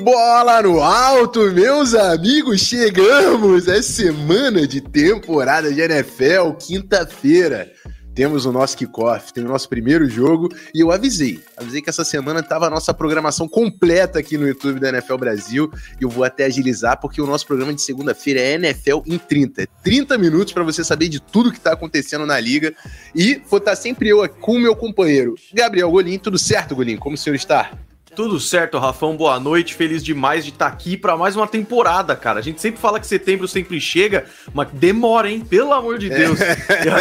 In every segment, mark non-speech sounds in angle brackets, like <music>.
Bola no alto, meus amigos, chegamos! É semana de temporada de NFL, quinta-feira. Temos o nosso kickoff, tem o nosso primeiro jogo e eu avisei. Avisei que essa semana estava a nossa programação completa aqui no YouTube da NFL Brasil e eu vou até agilizar porque o nosso programa de segunda-feira é NFL em 30. 30 minutos para você saber de tudo que está acontecendo na liga e vou estar sempre eu com o meu companheiro Gabriel Golim. Tudo certo, Golim? Como o senhor está? Tudo certo, Rafão. Boa noite. Feliz demais de estar tá aqui para mais uma temporada, cara. A gente sempre fala que setembro sempre chega, mas demora, hein? Pelo amor de Deus.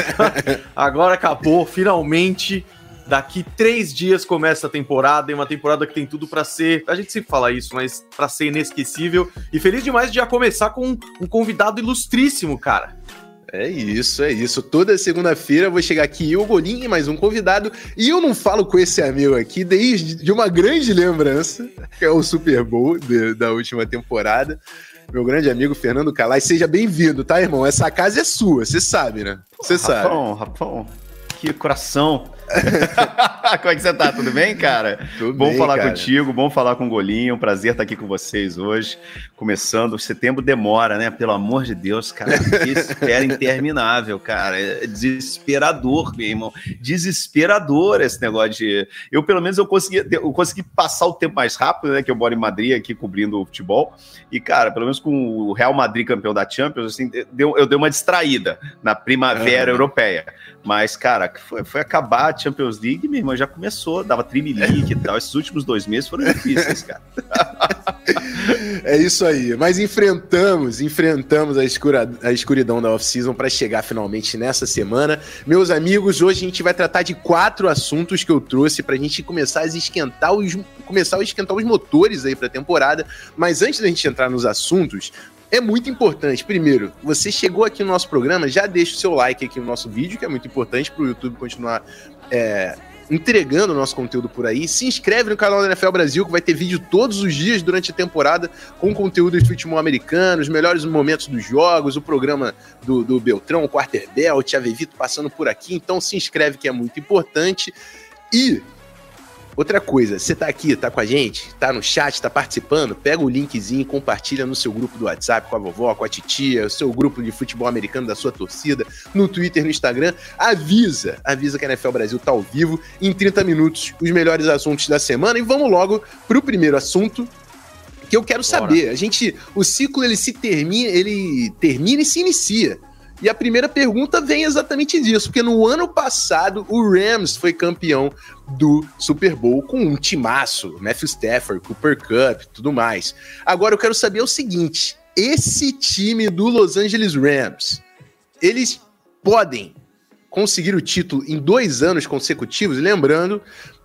<laughs> Agora acabou, finalmente. Daqui três dias começa a temporada, e uma temporada que tem tudo para ser. A gente sempre fala isso, mas para ser inesquecível. E feliz demais de já começar com um convidado ilustríssimo, cara. É isso, é isso. Toda segunda-feira eu vou chegar aqui eu, Golim, mais um convidado. E eu não falo com esse amigo aqui desde de uma grande lembrança, que é o Super Bowl de, da última temporada. Meu grande amigo Fernando Calai, seja bem-vindo, tá, irmão? Essa casa é sua, você sabe, né? Você sabe. Rapão, rapão. Que coração. <laughs> Como é que você tá? Tudo bem, cara? Tudo bom bem, falar cara. contigo, bom falar com o Golinho. Um prazer estar aqui com vocês hoje. Começando, setembro demora, né? Pelo amor de Deus, cara. Que espera interminável, cara. É desesperador, meu irmão. Desesperador esse negócio de. Eu, pelo menos, eu consegui, eu consegui passar o tempo mais rápido, né? Que eu moro em Madrid aqui cobrindo o futebol. E, cara, pelo menos com o Real Madrid campeão da Champions, assim, deu, eu dei uma distraída na primavera europeia. Mas, cara, foi, foi acabar Champions League, minha irmã já começou, dava Trimilique e tal. Esses últimos dois meses foram difíceis, cara. <laughs> é isso aí. Mas enfrentamos, enfrentamos a, escura, a escuridão da off-season para chegar finalmente nessa semana. Meus amigos, hoje a gente vai tratar de quatro assuntos que eu trouxe para a gente começar a esquentar os, começar a esquentar os motores aí para a temporada. Mas antes da gente entrar nos assuntos, é muito importante. Primeiro, você chegou aqui no nosso programa, já deixa o seu like aqui no nosso vídeo, que é muito importante para o YouTube continuar é, entregando o nosso conteúdo por aí. Se inscreve no canal da NFL Brasil, que vai ter vídeo todos os dias durante a temporada, com conteúdo de futebol americano, os melhores momentos dos jogos, o programa do, do Beltrão, o Quarterbelt, a Vevito passando por aqui. Então se inscreve, que é muito importante. E Outra coisa, você tá aqui, tá com a gente, tá no chat, tá participando, pega o linkzinho, compartilha no seu grupo do WhatsApp com a vovó, com a titia, o seu grupo de futebol americano da sua torcida, no Twitter, no Instagram, avisa, avisa que a NFL Brasil tá ao vivo em 30 minutos, os melhores assuntos da semana e vamos logo pro primeiro assunto, que eu quero Bora. saber. A gente, o ciclo ele se termina, ele termina e se inicia. E a primeira pergunta vem exatamente disso, porque no ano passado o Rams foi campeão do Super Bowl com um timaço, Matthew Stafford, Cooper Cup, tudo mais. Agora eu quero saber o seguinte: esse time do Los Angeles Rams, eles podem conseguir o título em dois anos consecutivos? Lembrando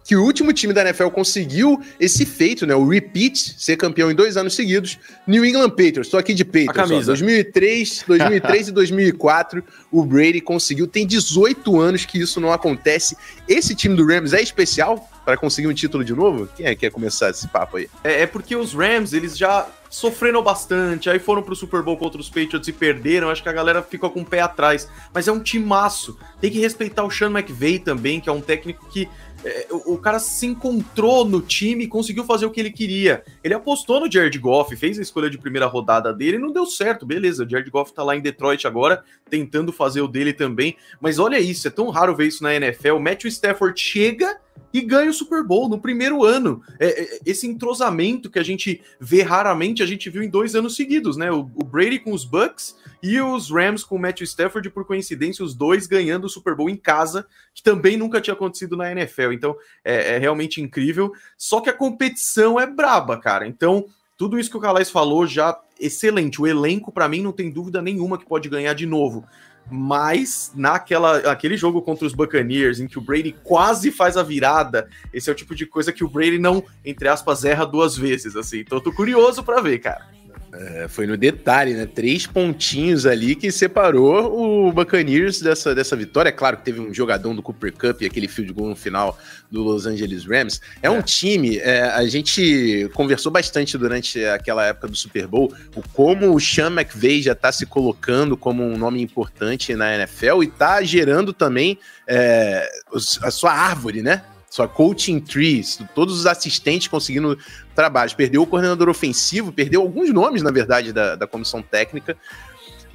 que o último time da NFL conseguiu esse feito, né? O repeat, ser campeão em dois anos seguidos. New England Patriots, estou aqui de Patriots. Ó, 2003, 2003 e 2004, <laughs> o Brady conseguiu. Tem 18 anos que isso não acontece. Esse time do Rams é especial para conseguir um título de novo? Quem é que quer começar esse papo aí? É, é porque os Rams, eles já sofreram bastante, aí foram pro Super Bowl contra os Patriots e perderam, acho que a galera ficou com o pé atrás. Mas é um timaço. Tem que respeitar o Sean McVay também, que é um técnico que é, o, o, cara se encontrou no time e conseguiu fazer o que ele queria. Ele apostou no Jared Goff, fez a escolha de primeira rodada dele não deu certo, beleza. O Jared Goff tá lá em Detroit agora, tentando fazer o dele também. Mas olha isso, é tão raro ver isso na NFL. Matthew Stafford chega e ganha o Super Bowl no primeiro ano. É, é, esse entrosamento que a gente vê raramente, a gente viu em dois anos seguidos, né? O, o, Brady com os Bucks e os Rams com o Matthew Stafford, por coincidência, os dois ganhando o Super Bowl em casa, que também nunca tinha acontecido na NFL. Então é, é realmente incrível. Só que a competição é braba, cara. Então, tudo isso que o Calais falou já excelente. O elenco, para mim, não tem dúvida nenhuma que pode ganhar de novo mas naquela aquele jogo contra os Buccaneers, em que o Brady quase faz a virada, esse é o tipo de coisa que o Brady não, entre aspas, erra duas vezes, assim. Então eu tô curioso para ver, cara. É, foi no detalhe, né? Três pontinhos ali que separou o Buccaneers dessa, dessa vitória. É claro que teve um jogadão do Cooper Cup e aquele field goal no final do Los Angeles Rams. É, é. um time, é, a gente conversou bastante durante aquela época do Super Bowl, o como o Sean McVay já está se colocando como um nome importante na NFL e está gerando também é, a sua árvore, né? Sua coaching trees, todos os assistentes conseguindo trabalhos. Perdeu o coordenador ofensivo, perdeu alguns nomes, na verdade, da, da comissão técnica.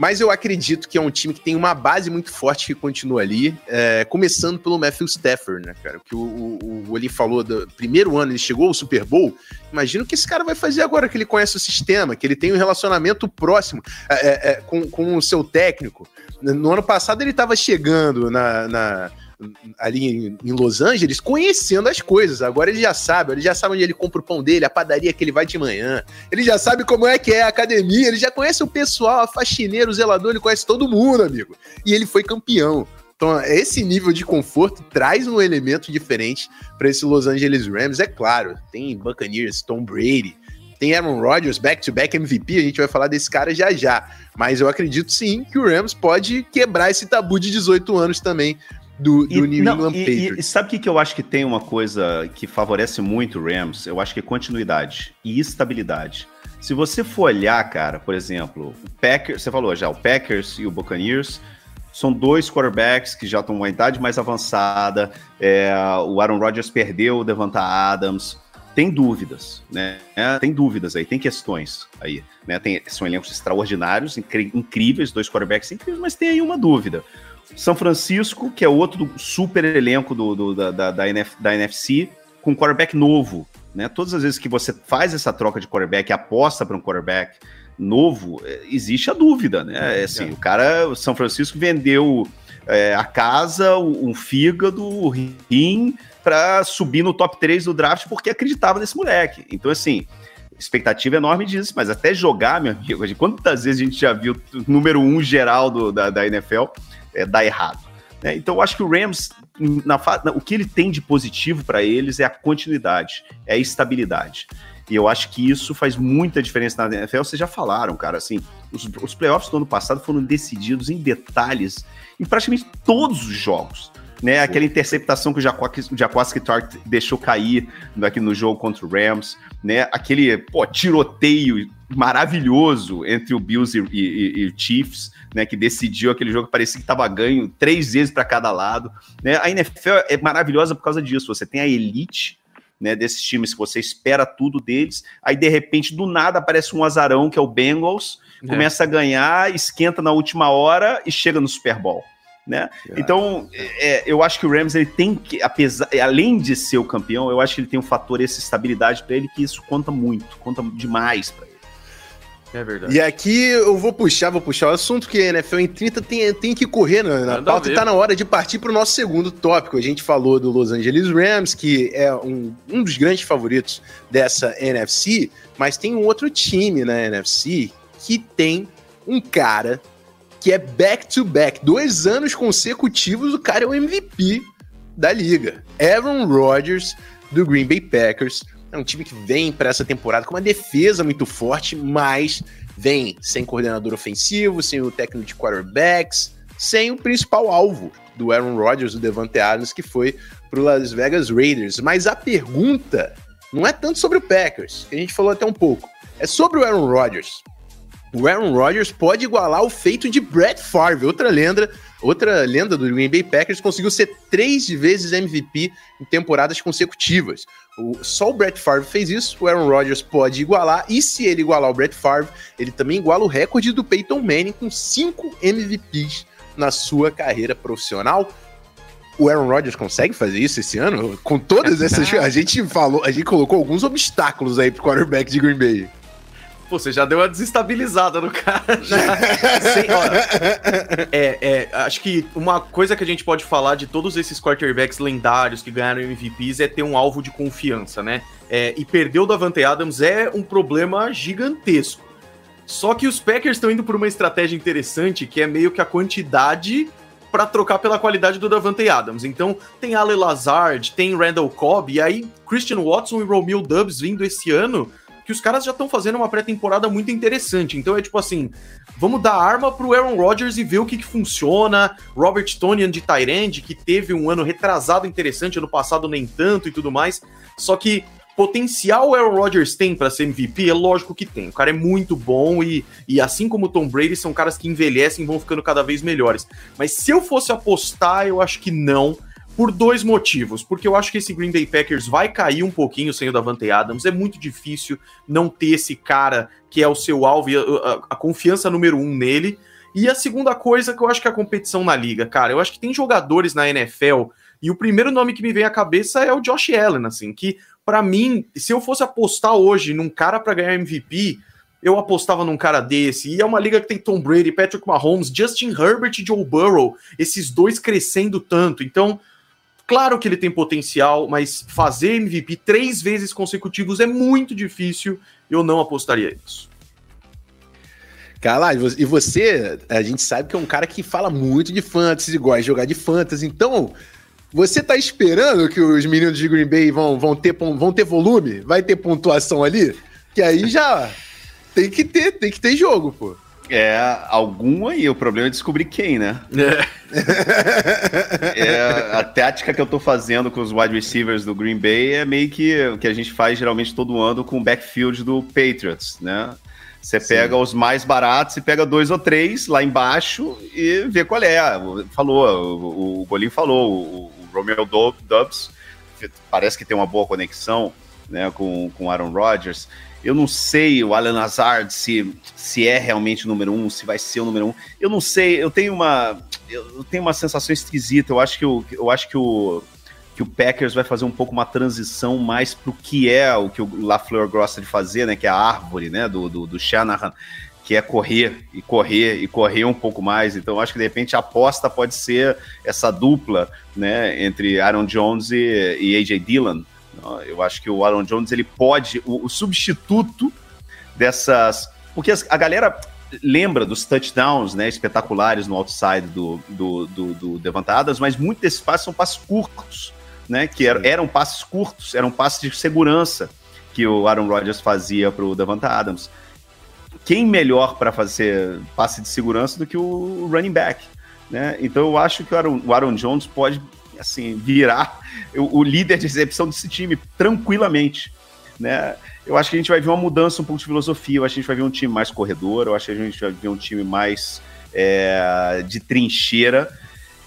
Mas eu acredito que é um time que tem uma base muito forte que continua ali, é, começando pelo Matthew Stafford, né, cara? Que o, o, o falou do primeiro ano, ele chegou ao Super Bowl. Imagina o que esse cara vai fazer agora que ele conhece o sistema, que ele tem um relacionamento próximo é, é, é com, com o seu técnico. No ano passado ele estava chegando na, na ali em, em, Los Angeles conhecendo as coisas. Agora ele já sabe, ele já sabe onde ele compra o pão dele, a padaria que ele vai de manhã. Ele já sabe como é que é a academia, ele já conhece o pessoal, a faxineira, o zelador, ele conhece todo mundo, amigo. E ele foi campeão. Então, esse nível de conforto traz um elemento diferente para esse Los Angeles Rams. É claro, tem Buccaneers, Tom Brady, tem Aaron Rodgers, back-to-back MVP, a gente vai falar desse cara já já. Mas eu acredito sim que o Rams pode quebrar esse tabu de 18 anos também do, do e, New não, England e, Patriots. E, sabe o que, que eu acho que tem uma coisa que favorece muito o Rams? Eu acho que é continuidade e estabilidade. Se você for olhar, cara, por exemplo, o Packers, você falou já, o Packers e o Buccaneers são dois quarterbacks que já estão uma idade mais avançada. É, o Aaron Rodgers perdeu o Devonta Adams. Tem dúvidas, né? Tem dúvidas aí, tem questões aí. Né? Tem, são elencos extraordinários, incríveis, dois quarterbacks incríveis, mas tem aí uma dúvida. São Francisco, que é outro super elenco do, do da, da, da, NF, da NFC, com quarterback novo. Né? Todas as vezes que você faz essa troca de quarterback, aposta para um quarterback novo, é, existe a dúvida, né? É assim, é. o cara, o São Francisco vendeu é, a casa, um fígado, o rim, para subir no top 3 do draft porque acreditava nesse moleque. Então, assim, expectativa enorme disso, mas até jogar, meu amigo, quantas vezes a gente já viu o número um geral do, da, da NFL é, dar errado. Né? Então eu acho que o Rams, na, na, o que ele tem de positivo para eles é a continuidade, é a estabilidade. E eu acho que isso faz muita diferença na NFL. Vocês já falaram, cara, assim, os, os playoffs do ano passado foram decididos em detalhes em praticamente todos os jogos. Né, aquela interceptação que o Jaquaski Tart deixou cair aqui no jogo contra o Rams, né? Aquele pô, tiroteio maravilhoso entre o Bills e, e, e Chiefs, né, que decidiu aquele jogo, parecia que estava ganho três vezes para cada lado. Né? A NFL é maravilhosa por causa disso. Você tem a elite né, desses times que você espera tudo deles, aí de repente do nada aparece um azarão que é o Bengals, é. começa a ganhar, esquenta na última hora e chega no Super Bowl. Né? É. Então, é, eu acho que o Rams ele tem que, apesar, além de ser o campeão, eu acho que ele tem um fator essa estabilidade para ele que isso conta muito, conta demais para ele. É verdade. E aqui eu vou puxar, vou puxar o assunto que a NFL em 30 tem, tem que correr na, na pauta e tá na hora de partir para o nosso segundo tópico. A gente falou do Los Angeles Rams, que é um, um dos grandes favoritos dessa NFC, mas tem um outro time na NFC que tem um cara que é back-to-back, -back, dois anos consecutivos, o cara é o MVP da liga. Aaron Rodgers, do Green Bay Packers é um time que vem para essa temporada com uma defesa muito forte, mas vem sem coordenador ofensivo, sem o técnico de quarterbacks, sem o principal alvo do Aaron Rodgers, do Devante Adams, que foi para o Las Vegas Raiders. Mas a pergunta não é tanto sobre o Packers, que a gente falou até um pouco, é sobre o Aaron Rodgers. O Aaron Rodgers pode igualar o feito de Brett Favre, outra lenda, outra lenda do Green Bay Packers, conseguiu ser três vezes MVP em temporadas consecutivas. O, só o Brett Favre fez isso, o Aaron Rodgers pode igualar, e se ele igualar o Brett Favre, ele também iguala o recorde do Peyton Manning com cinco MVPs na sua carreira profissional. O Aaron Rodgers consegue fazer isso esse ano? Com todas essas. <laughs> a gente falou, a gente colocou alguns obstáculos aí pro quarterback de Green Bay. Pô, você já deu uma desestabilizada no cara. Sem, é, é, acho que uma coisa que a gente pode falar de todos esses quarterbacks lendários que ganharam MVPs é ter um alvo de confiança, né? É, e perder o Davante Adams é um problema gigantesco. Só que os Packers estão indo por uma estratégia interessante, que é meio que a quantidade para trocar pela qualidade do Davante Adams. Então, tem Ale Lazard, tem Randall Cobb, e aí Christian Watson e Romeo Dubs vindo esse ano que os caras já estão fazendo uma pré-temporada muito interessante. Então é tipo assim, vamos dar arma pro Aaron Rodgers e ver o que, que funciona. Robert Tonian de Tyrande, que teve um ano retrasado interessante, ano passado nem tanto e tudo mais. Só que potencial o Aaron Rodgers tem para ser MVP? É lógico que tem. O cara é muito bom e, e assim como o Tom Brady, são caras que envelhecem e vão ficando cada vez melhores. Mas se eu fosse apostar, eu acho que não por dois motivos. Porque eu acho que esse Green Bay Packers vai cair um pouquinho sem o Davante Adams. É muito difícil não ter esse cara que é o seu alvo e a, a, a confiança número um nele. E a segunda coisa que eu acho que é a competição na liga, cara. Eu acho que tem jogadores na NFL e o primeiro nome que me vem à cabeça é o Josh Allen, assim, que para mim, se eu fosse apostar hoje num cara para ganhar MVP, eu apostava num cara desse. E é uma liga que tem Tom Brady, Patrick Mahomes, Justin Herbert e Joe Burrow, esses dois crescendo tanto. Então, claro que ele tem potencial, mas fazer MVP três vezes consecutivos é muito difícil. Eu não apostaria nisso. Cara, e você, a gente sabe que é um cara que fala muito de fantasy, gosta de jogar de fantasy, então você tá esperando que os meninos de Green Bay vão, vão, ter, vão ter volume? Vai ter pontuação ali? Que aí já tem que ter, tem que ter jogo, pô. É, algum aí. O problema é descobrir quem, né? É. é. A tática que eu tô fazendo com os wide receivers do Green Bay é meio que o que a gente faz geralmente todo ano com o backfield do Patriots, né? Você pega Sim. os mais baratos e pega dois ou três lá embaixo e vê qual é. Falou, o, o Golim falou, o, Romeo Dubs parece que tem uma boa conexão né, com, com Aaron Rodgers. Eu não sei o Alan Hazard se, se é realmente o número um, se vai ser o número um. Eu não sei, eu tenho uma, eu tenho uma sensação esquisita. Eu acho que o, eu acho que o, que o Packers vai fazer um pouco uma transição mais para o que é o que o LaFleur gosta de fazer, né? Que é a árvore, né? Do, do, do Shanahan que é correr e correr e correr um pouco mais. Então, acho que de repente a aposta pode ser essa dupla, né, entre Aaron Jones e, e AJ Dillon. Eu acho que o Aaron Jones ele pode, o, o substituto dessas, porque a galera lembra dos touchdowns, né, espetaculares no outside do do, do, do Devantadas, mas muitos desses passes são passes curtos, né, que eram, eram passes curtos, eram passes de segurança que o Aaron Rodgers fazia para o Devonta Adams quem melhor para fazer passe de segurança do que o running back? Né? Então eu acho que o Aaron, o Aaron Jones pode assim virar o, o, líder de recepção desse time tranquilamente. Né? Eu acho que a gente vai ver uma mudança um pouco de filosofia. Eu acho que a gente vai ver um time mais corredor. Eu acho que a gente vai ver um time mais é, de trincheira.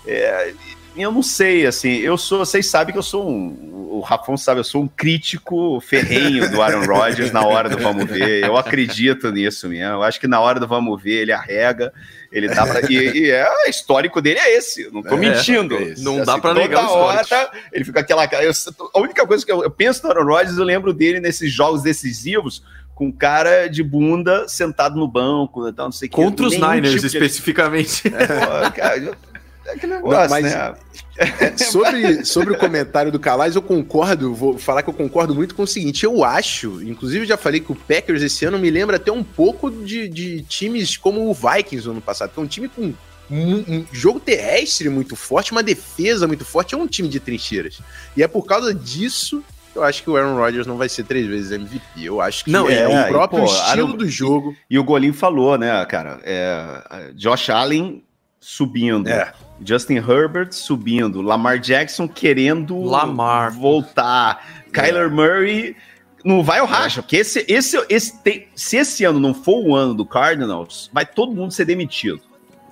É, eu não sei, assim, eu sou, vocês sabem que eu sou um, o Rafão sabe, eu sou um crítico ferrenho do Aaron Rodgers na hora do vamos ver, eu acredito nisso mesmo, eu acho que na hora do vamos ver ele arrega, ele dá pra, e, e é, o histórico dele é esse, não tô é, mentindo. É não assim, dá pra negar hora, ele fica aquela cara, a única coisa que eu, eu penso no Aaron Rodgers, eu lembro dele nesses jogos decisivos, com cara de bunda sentado no banco, então, não sei Contra que, os Niners, tipo especificamente. De... Pô, cara, é aquele negócio, Mas, né? É, <laughs> sobre, sobre o comentário do Calais, eu concordo, vou falar que eu concordo muito com o seguinte, eu acho, inclusive já falei que o Packers esse ano me lembra até um pouco de, de times como o Vikings no ano passado, que é um time com um, um, jogo terrestre muito forte, uma defesa muito forte, é um time de trincheiras. E é por causa disso eu acho que o Aaron Rodgers não vai ser três vezes MVP. Eu acho que não, é, é o próprio pô, estilo Aaron, do jogo. E, e o Golim falou, né, cara? É, Josh Allen subindo. É. Justin Herbert subindo, Lamar Jackson querendo Lamar. voltar, é. Kyler Murray não vai o racha, porque esse, esse, esse tem, se esse ano não for o ano do Cardinals, vai todo mundo ser demitido.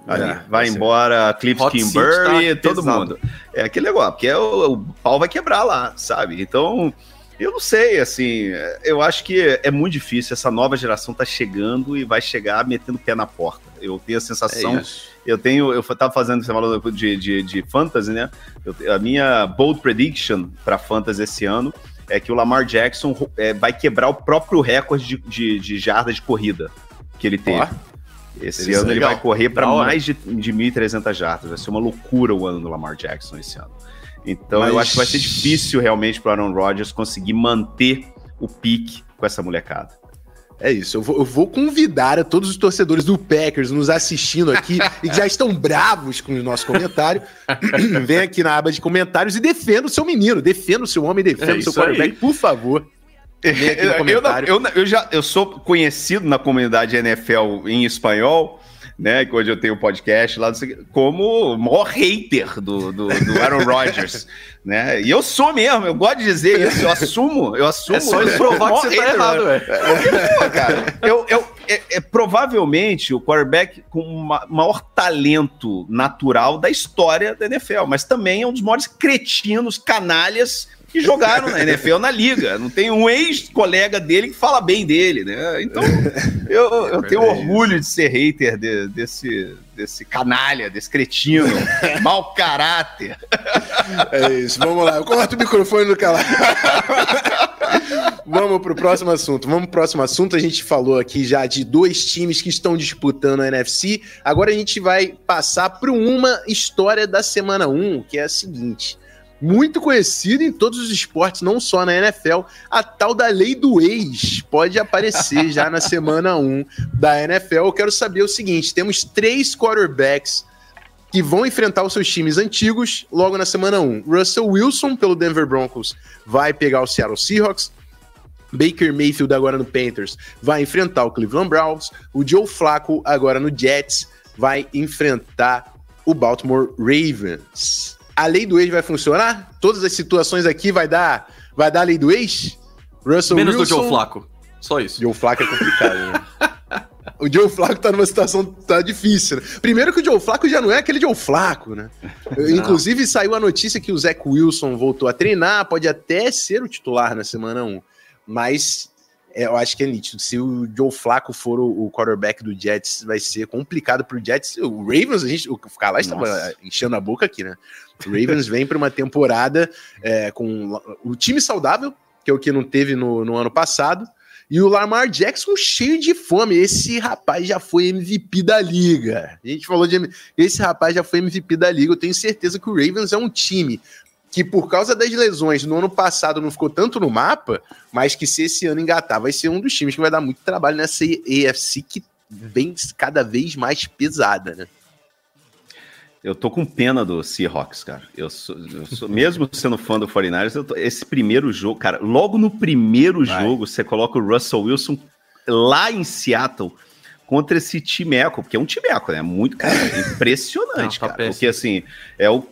É, vai embora Cliff Kimberly, tá todo pesado. mundo. É aquele negócio, porque é o, o pau vai quebrar lá, sabe? Então, eu não sei, assim, eu acho que é muito difícil. Essa nova geração tá chegando e vai chegar metendo o pé na porta. Eu tenho a sensação. É eu tenho. Eu tava fazendo, você falou de, de, de fantasy, né? Eu, a minha bold prediction para fantasy esse ano é que o Lamar Jackson é, vai quebrar o próprio recorde de, de, de jardas de corrida que ele teve. Esse ano ele vai correr para mais de, de 1.300 jardas. Vai ser uma loucura o ano do Lamar Jackson esse ano. Então Mas... eu acho que vai ser difícil realmente para Aaron Rodgers conseguir manter o pique com essa molecada. É isso, eu vou, eu vou, convidar a todos os torcedores do Packers nos assistindo aqui <laughs> e que já estão bravos com o nosso comentário. <laughs> Vem aqui na aba de comentários e defenda o seu menino, defenda o seu homem, defenda é o seu quarterback, por favor. <laughs> Eu, eu, eu, eu, já eu sou conhecido na comunidade NFL em espanhol né? Que hoje eu tenho um podcast lá, como o maior hater do, do, do Aaron Rodgers, <laughs> né? E eu sou mesmo, eu gosto de dizer isso, eu assumo, eu assumo. É só <laughs> provar que você tá errado, velho. cara, eu, eu, é, é, provavelmente o quarterback com o maior talento natural da história da NFL, mas também é um dos maiores cretinos, canalhas que jogaram na NFL na liga. Não tem um ex-colega dele que fala bem dele, né? Então, eu, eu é tenho orgulho de ser hater de, desse, desse canalha, desse cretino, <laughs> mau caráter. É isso, vamos lá. Eu corto o microfone no calar. Vamos para o próximo assunto. Vamos para o próximo assunto. A gente falou aqui já de dois times que estão disputando a NFC. Agora a gente vai passar para uma história da semana 1, que é a seguinte muito conhecida em todos os esportes, não só na NFL. A tal da lei do ex pode aparecer já na semana 1 <laughs> da NFL. Eu quero saber o seguinte: temos três quarterbacks que vão enfrentar os seus times antigos logo na semana 1. Russell Wilson, pelo Denver Broncos, vai pegar o Seattle Seahawks. Baker Mayfield, agora no Panthers, vai enfrentar o Cleveland Browns. O Joe Flacco, agora no Jets, vai enfrentar o Baltimore Ravens a lei do ex vai funcionar? Todas as situações aqui vai dar, vai dar a lei do ex? Russell Menos Wilson, do Joe Flaco. Só isso. Joe Flaco é complicado, né? <laughs> O Joe Flaco tá numa situação tá difícil. Né? Primeiro que o Joe Flaco já não é aquele Joe Flaco, né? Inclusive saiu a notícia que o Zach Wilson voltou a treinar, pode até ser o titular na semana 1. Mas eu acho que é nítido. Se o Joe Flaco for o, o quarterback do Jets, vai ser complicado pro Jets. O Ravens, a gente, o Calais estava enchendo a boca aqui, né? O Ravens <laughs> vem para uma temporada é, com o time saudável, que é o que não teve no, no ano passado, e o Lamar Jackson cheio de fome. Esse rapaz já foi MVP da liga. A gente falou de. Esse rapaz já foi MVP da liga. Eu tenho certeza que o Ravens é um time que por causa das lesões no ano passado não ficou tanto no mapa, mas que se esse ano engatar, vai ser um dos times que vai dar muito trabalho nessa AFC que vem cada vez mais pesada, né? Eu tô com pena do Seahawks, cara. Eu sou, eu sou mesmo <laughs> sendo fã do 49ers, tô, esse primeiro jogo, cara, logo no primeiro vai. jogo você coloca o Russell Wilson lá em Seattle contra esse timeco, porque é um timeco, né? Muito, cara, é impressionante, <laughs> Não, tá cara. Porque, assim, é o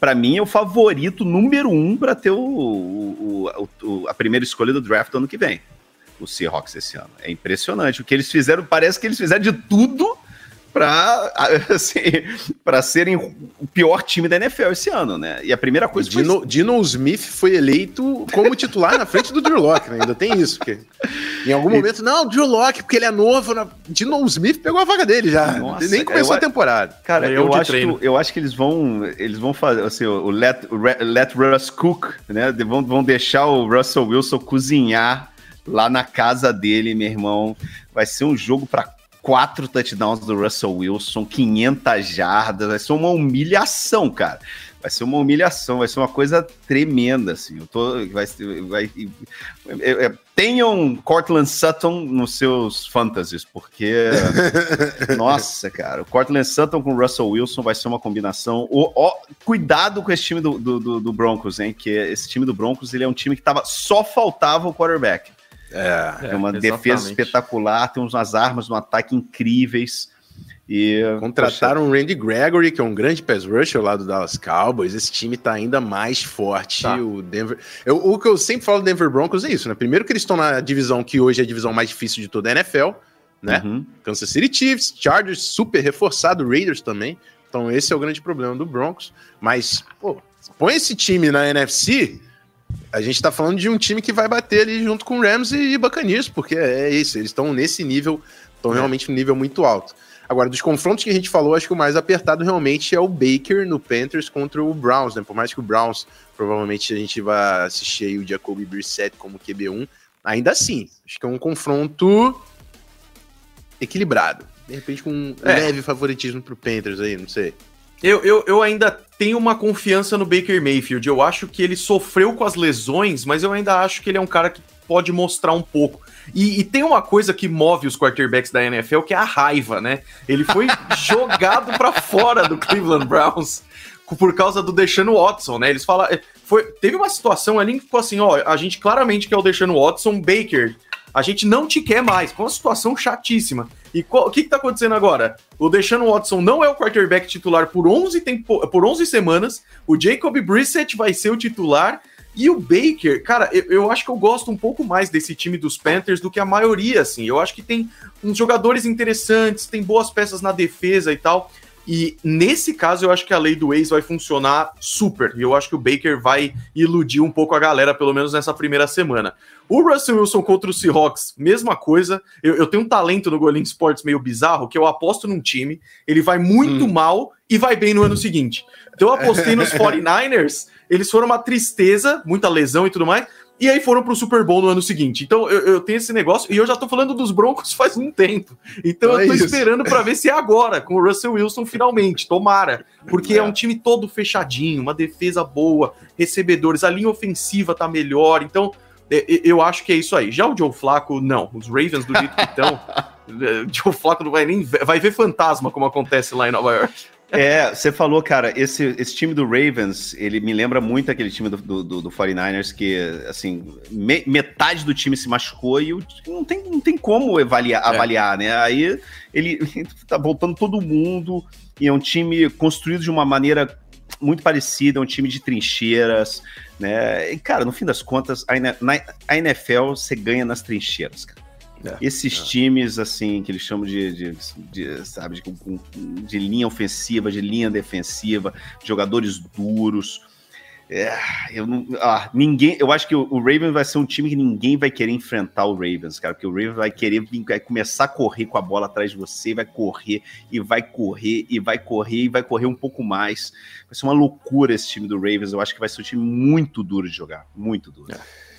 para mim é o favorito número um para ter o, o, o, a primeira escolha do draft do ano que vem. O Seahawks esse ano. É impressionante. O que eles fizeram, parece que eles fizeram de tudo para <laughs> assim, para serem o pior time da NFL esse ano, né? E a primeira coisa Dino, foi... Dino Smith foi eleito como titular na frente do Drew Locke, né? Ainda tem isso, porque em algum momento, não, Drew Locke, porque ele é novo, na... Dino Smith pegou a vaga dele já. Nossa, Nem começou eu, a temporada. Cara, é eu acho, que, eu acho que eles vão eles vão fazer assim, o let, o let Russ cook, né? Vão, vão deixar o Russell Wilson cozinhar lá na casa dele, meu irmão. Vai ser um jogo para quatro touchdowns do Russell Wilson, 500 jardas, vai ser uma humilhação, cara. Vai ser uma humilhação, vai ser uma coisa tremenda, assim. Eu tô, vai, vai, é, é, tenham Cortland Sutton nos seus fantasies, porque <laughs> nossa, cara, o Cortland Sutton com o Russell Wilson vai ser uma combinação. O, o, cuidado com esse time do, do, do, Broncos, hein? Que esse time do Broncos ele é um time que tava só faltava o quarterback. É, é uma exatamente. defesa espetacular, tem umas armas no ataque incríveis. E, Contrataram o Randy Gregory, que é um grande pass rusher lá do Dallas Cowboys. Esse time tá ainda mais forte. Tá. O Denver. Eu, o que eu sempre falo do Denver Broncos é isso, né? Primeiro que eles estão na divisão que hoje é a divisão mais difícil de toda a NFL, né? Uhum. Kansas City Chiefs, Chargers super reforçado, Raiders também. Então esse é o grande problema do Broncos. Mas, pô, põe esse time na NFC, a gente tá falando de um time que vai bater ali junto com Rams e Buccaneers, porque é isso, eles estão nesse nível, estão é. realmente um nível muito alto. Agora, dos confrontos que a gente falou, acho que o mais apertado realmente é o Baker no Panthers contra o Browns, né? Por mais que o Browns, provavelmente a gente vai assistir o Jacoby Brissett como QB1, ainda assim, acho que é um confronto equilibrado. De repente com um é. leve favoritismo pro Panthers aí, não sei. Eu, eu, eu ainda tenho uma confiança no Baker Mayfield. Eu acho que ele sofreu com as lesões, mas eu ainda acho que ele é um cara que pode mostrar um pouco. E, e, tem uma coisa que move os quarterbacks da NFL, que é a raiva, né? Ele foi <laughs> jogado para fora do Cleveland Browns por causa do Deshaun Watson, né? Eles falam, é, foi, teve uma situação ali que ficou assim, ó, a gente claramente quer o Deshaun Watson, Baker, a gente não te quer mais. Foi uma situação chatíssima. E o que, está acontecendo agora? O Deshaun Watson não é o quarterback titular por 11, tempo, por 11 semanas. O Jacob Brissett vai ser o titular. E o Baker, cara, eu, eu, acho que eu gosto um pouco mais desse time dos Panthers do que a maioria, assim. Eu acho que tem uns jogadores interessantes, tem boas peças na defesa e tal. E nesse caso, eu acho que a lei do ex vai funcionar super. E eu acho que o Baker vai iludir um pouco a galera, pelo menos nessa primeira semana. O Russell Wilson contra o Seahawks, mesma coisa. Eu, eu tenho um talento no Golim Sports meio bizarro, que eu aposto num time, ele vai muito hum. mal e vai bem no ano seguinte. Então eu apostei nos <laughs> 49ers, eles foram uma tristeza, muita lesão e tudo mais. E aí foram pro Super Bowl no ano seguinte. Então eu, eu, tenho esse negócio e eu já tô falando dos Broncos <laughs> faz um tempo. Então é eu tô isso. esperando para ver se é agora, com o Russell Wilson finalmente. Tomara. Porque é. é um time todo fechadinho, uma defesa boa, recebedores, a linha ofensiva tá melhor. Então eu acho que é isso aí. Já o Joe Flaco, não. Os Ravens do jeito que estão. <laughs> Joe Flaco não vai nem. Vai ver fantasma como acontece lá em Nova York. É, você falou, cara, esse, esse time do Ravens, ele me lembra muito aquele time do, do, do 49ers que, assim, me, metade do time se machucou e não tem, não tem como avaliar, é. avaliar, né? Aí ele <laughs> tá voltando todo mundo e é um time construído de uma maneira muito parecida, é um time de trincheiras, né? E, cara, no fim das contas, a, a NFL você ganha nas trincheiras, cara. É, Esses é. times, assim, que eles chamam de, de, de sabe, de, de, linha ofensiva, de linha defensiva, jogadores duros. É, eu não, ah, ninguém, eu acho que o, o Ravens vai ser um time que ninguém vai querer enfrentar o Ravens, cara, porque o Ravens vai querer vai começar a correr com a bola atrás de você, vai correr e vai correr e vai correr e vai correr um pouco mais. Vai ser uma loucura esse time do Ravens. Eu acho que vai ser um time muito duro de jogar, muito duro. É.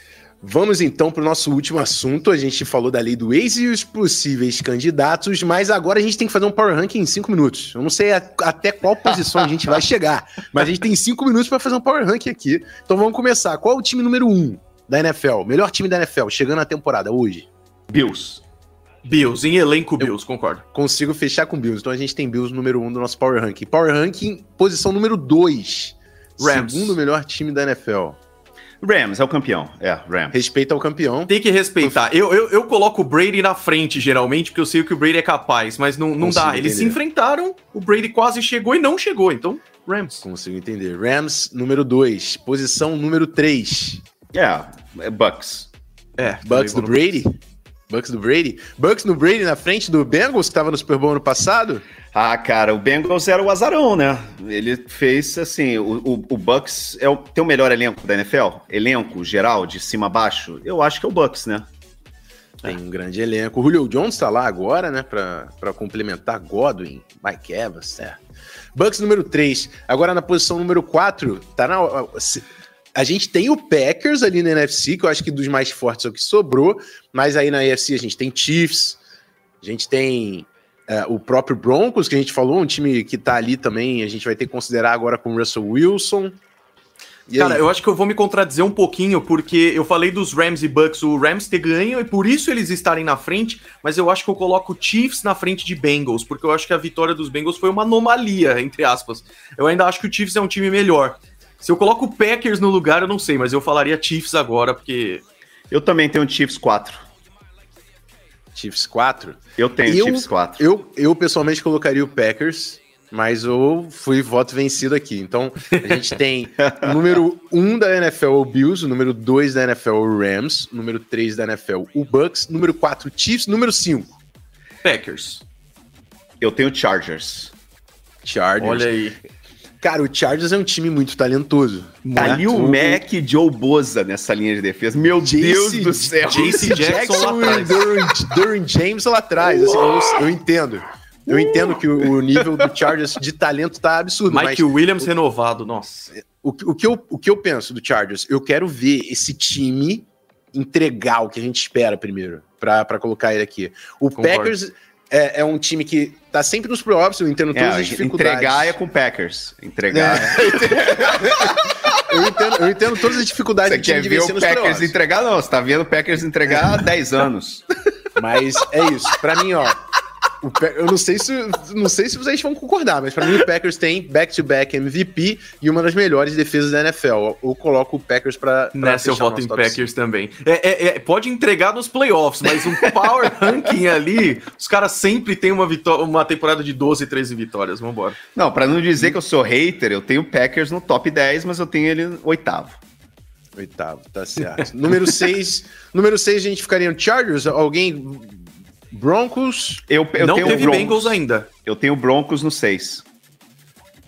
Vamos então para o nosso último assunto. A gente falou da lei do ex e os possíveis candidatos, mas agora a gente tem que fazer um power ranking em cinco minutos. Eu não sei a, até qual posição a gente vai chegar, mas a gente tem cinco minutos para fazer um power ranking aqui. Então vamos começar. Qual é o time número um da NFL? Melhor time da NFL chegando na temporada hoje? Bills. Bills, em elenco Bills, Eu concordo. Consigo fechar com Bills. Então a gente tem Bills número um do nosso power ranking. Power ranking, posição número dois. Rams. Segundo melhor time da NFL. Rams é o campeão. É, Rams. Respeita o campeão. Tem que respeitar. Eu, eu, eu coloco o Brady na frente, geralmente, porque eu sei que o Brady é capaz, mas não, não dá. Eles se enfrentaram, o Brady quase chegou e não chegou. Então, Rams. Consigo entender. Rams, número 2. Posição número 3. É, é Bucks. É, Bucks do Brady? Bucks do Brady? Bucks no Brady na frente do Bengals, que estava no Super Bowl ano passado? Ah, cara, o Bengals era o azarão, né? Ele fez assim: o, o, o Bucks é o, tem o melhor elenco da NFL? Elenco geral, de cima a baixo? Eu acho que é o Bucks, né? Tem um grande elenco. O Julio Jones tá lá agora, né? Pra, pra complementar Godwin, Mike Evans, é. Bucks número 3. Agora na posição número 4, tá na. A gente tem o Packers ali na NFC, que eu acho que dos mais fortes é o que sobrou, mas aí na AFC a gente tem Chiefs, a gente tem é, o próprio Broncos, que a gente falou, um time que tá ali também, a gente vai ter que considerar agora com o Russell Wilson. E Cara, aí? eu acho que eu vou me contradizer um pouquinho, porque eu falei dos Rams e Bucks, o Rams ter ganho e por isso eles estarem na frente, mas eu acho que eu coloco Chiefs na frente de Bengals, porque eu acho que a vitória dos Bengals foi uma anomalia, entre aspas. Eu ainda acho que o Chiefs é um time melhor. Se eu coloco o Packers no lugar, eu não sei, mas eu falaria Chiefs agora, porque. Eu também tenho Chiefs 4. Chiefs 4? Eu tenho eu, Chiefs 4. Eu, eu pessoalmente colocaria o Packers, mas eu fui voto vencido aqui. Então, a gente <laughs> tem o número 1 da NFL, o Bills, o número 2 da NFL, o Rams, o número 3 da NFL, o Bucks, número 4, Chiefs, número 5. Packers. Eu tenho Chargers. Chargers. Olha aí. Cara, o Chargers é um time muito talentoso. Tá ali o Mac e Joe Boza nessa linha de defesa. Meu Jace, Deus do céu. Jace Jackson, lá atrás. Durin, James lá atrás. Assim, eu, eu, entendo. Eu entendo que o, o, nível do Chargers de talento tá absurdo. Mike Williams o, renovado, nossa. O, o, que eu, o que eu penso do Chargers? Eu quero ver esse time entregar o que a gente espera primeiro, para colocar ele aqui. O Concordo. Packers é, é, um time que tá sempre nos playoffs, eu entendo todas é, as dificuldades. Entregar é com Packers. Entregar. É. <laughs> eu, entendo, eu entendo todas as dificuldades Você quer ver o Packers entregar? Não, você tá vendo o Packers entregar há <laughs> 10 anos. Mas é isso. Para mim, ó, eu não sei se não sei se vocês vão concordar, mas para mim o Packers tem back-to-back MVP e uma das melhores defesas da NFL. Eu coloco o Packers para nessa eu voto em Packers 5. também. É, é, é, pode entregar nos playoffs, mas um power <laughs> ranking ali, os caras sempre têm uma vitória, uma temporada de 12, 13 vitórias. Vambora. Não, para não dizer que eu sou hater, eu tenho o Packers no top 10, mas eu tenho ele oitavo. Oitavo, tá certo. número 6. número 6 a gente ficaria no Chargers? Alguém. Broncos? Eu, eu Não tenho teve Broncos. Bengals ainda. Eu tenho Broncos no 6.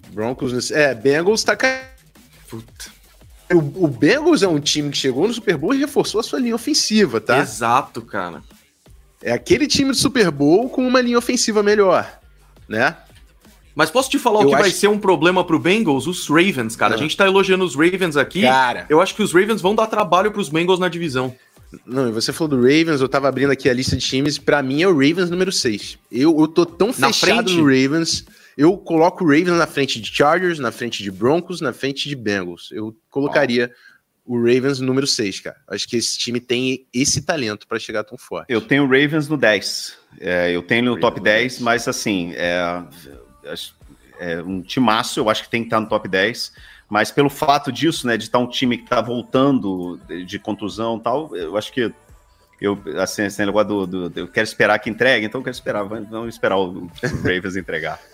Broncos no É, Bengals tá caindo. Puta. O, o Bengals é um time que chegou no Super Bowl e reforçou a sua linha ofensiva, tá? Exato, cara. É aquele time do Super Bowl com uma linha ofensiva melhor, né? Mas posso te falar eu o que acho... vai ser um problema pro Bengals? Os Ravens, cara. Não. A gente tá elogiando os Ravens aqui. Cara. Eu acho que os Ravens vão dar trabalho pros Bengals na divisão. Não, e você falou do Ravens, eu tava abrindo aqui a lista de times. Para mim é o Ravens número 6. Eu, eu tô tão na fechado frente? no Ravens. Eu coloco o Ravens na frente de Chargers, na frente de Broncos, na frente de Bengals. Eu colocaria oh. o Ravens número 6, cara. Acho que esse time tem esse talento para chegar tão forte. Eu tenho o Ravens no 10. É, eu tenho no Ravens top 10, mas assim, é, é um timaço, eu acho que tem que estar no top 10. Mas pelo fato disso, né, de estar um time que está voltando de, de contusão e tal, eu acho que eu, assim, esse negócio do, do, eu quero esperar que entregue, então eu quero esperar, vamos esperar o, Ravens entregar. <laughs>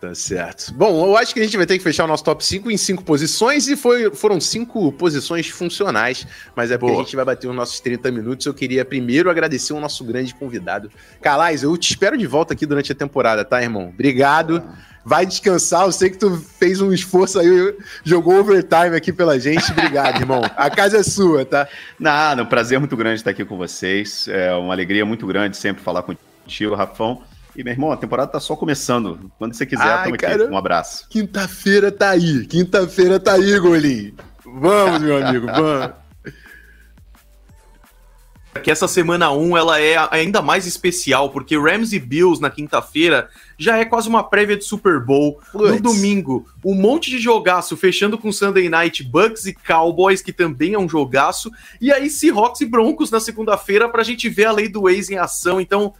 Tá certo. Bom, eu acho que a gente vai ter que fechar o nosso top 5 em cinco posições e foi, foram cinco posições funcionais, mas é porque Boa. a gente vai bater os nossos 30 minutos. Eu queria primeiro agradecer o nosso grande convidado. Calais, eu te espero de volta aqui durante a temporada, tá, irmão? Obrigado. Vai descansar. Eu sei que tu fez um esforço aí, jogou overtime aqui pela gente. Obrigado, <laughs> irmão. A casa é sua, tá? Nada, um prazer muito grande estar aqui com vocês. É uma alegria muito grande sempre falar contigo, Rafão. E, meu irmão, a temporada tá só começando. Quando você quiser, Ai, tamo cara, aqui. Um abraço. Quinta-feira tá aí. Quinta-feira tá aí, Golinho. Vamos, meu amigo, vamos. Que essa semana 1 ela é ainda mais especial, porque Rams e Bills na quinta-feira já é quase uma prévia de Super Bowl. Puts. No domingo, um monte de jogaço, fechando com Sunday Night Bucks e Cowboys, que também é um jogaço. E aí, Seahawks e Broncos na segunda-feira pra gente ver a lei do ex em ação. Então,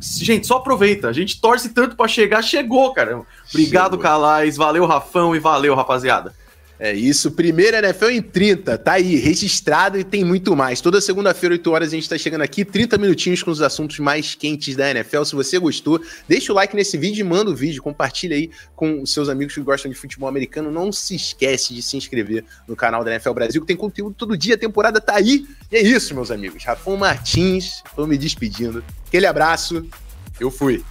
Gente, só aproveita. A gente torce tanto para chegar, chegou, cara. Obrigado, chegou. Calais. Valeu, Rafão, e valeu, rapaziada. É isso, primeiro NFL em 30, tá aí, registrado e tem muito mais. Toda segunda-feira, 8 horas, a gente tá chegando aqui, 30 minutinhos com os assuntos mais quentes da NFL. Se você gostou, deixa o like nesse vídeo e manda o vídeo, compartilha aí com seus amigos que gostam de futebol americano. Não se esquece de se inscrever no canal da NFL Brasil, que tem conteúdo todo dia, a temporada tá aí. E é isso, meus amigos. Rafão Martins, tô me despedindo. Aquele abraço, eu fui.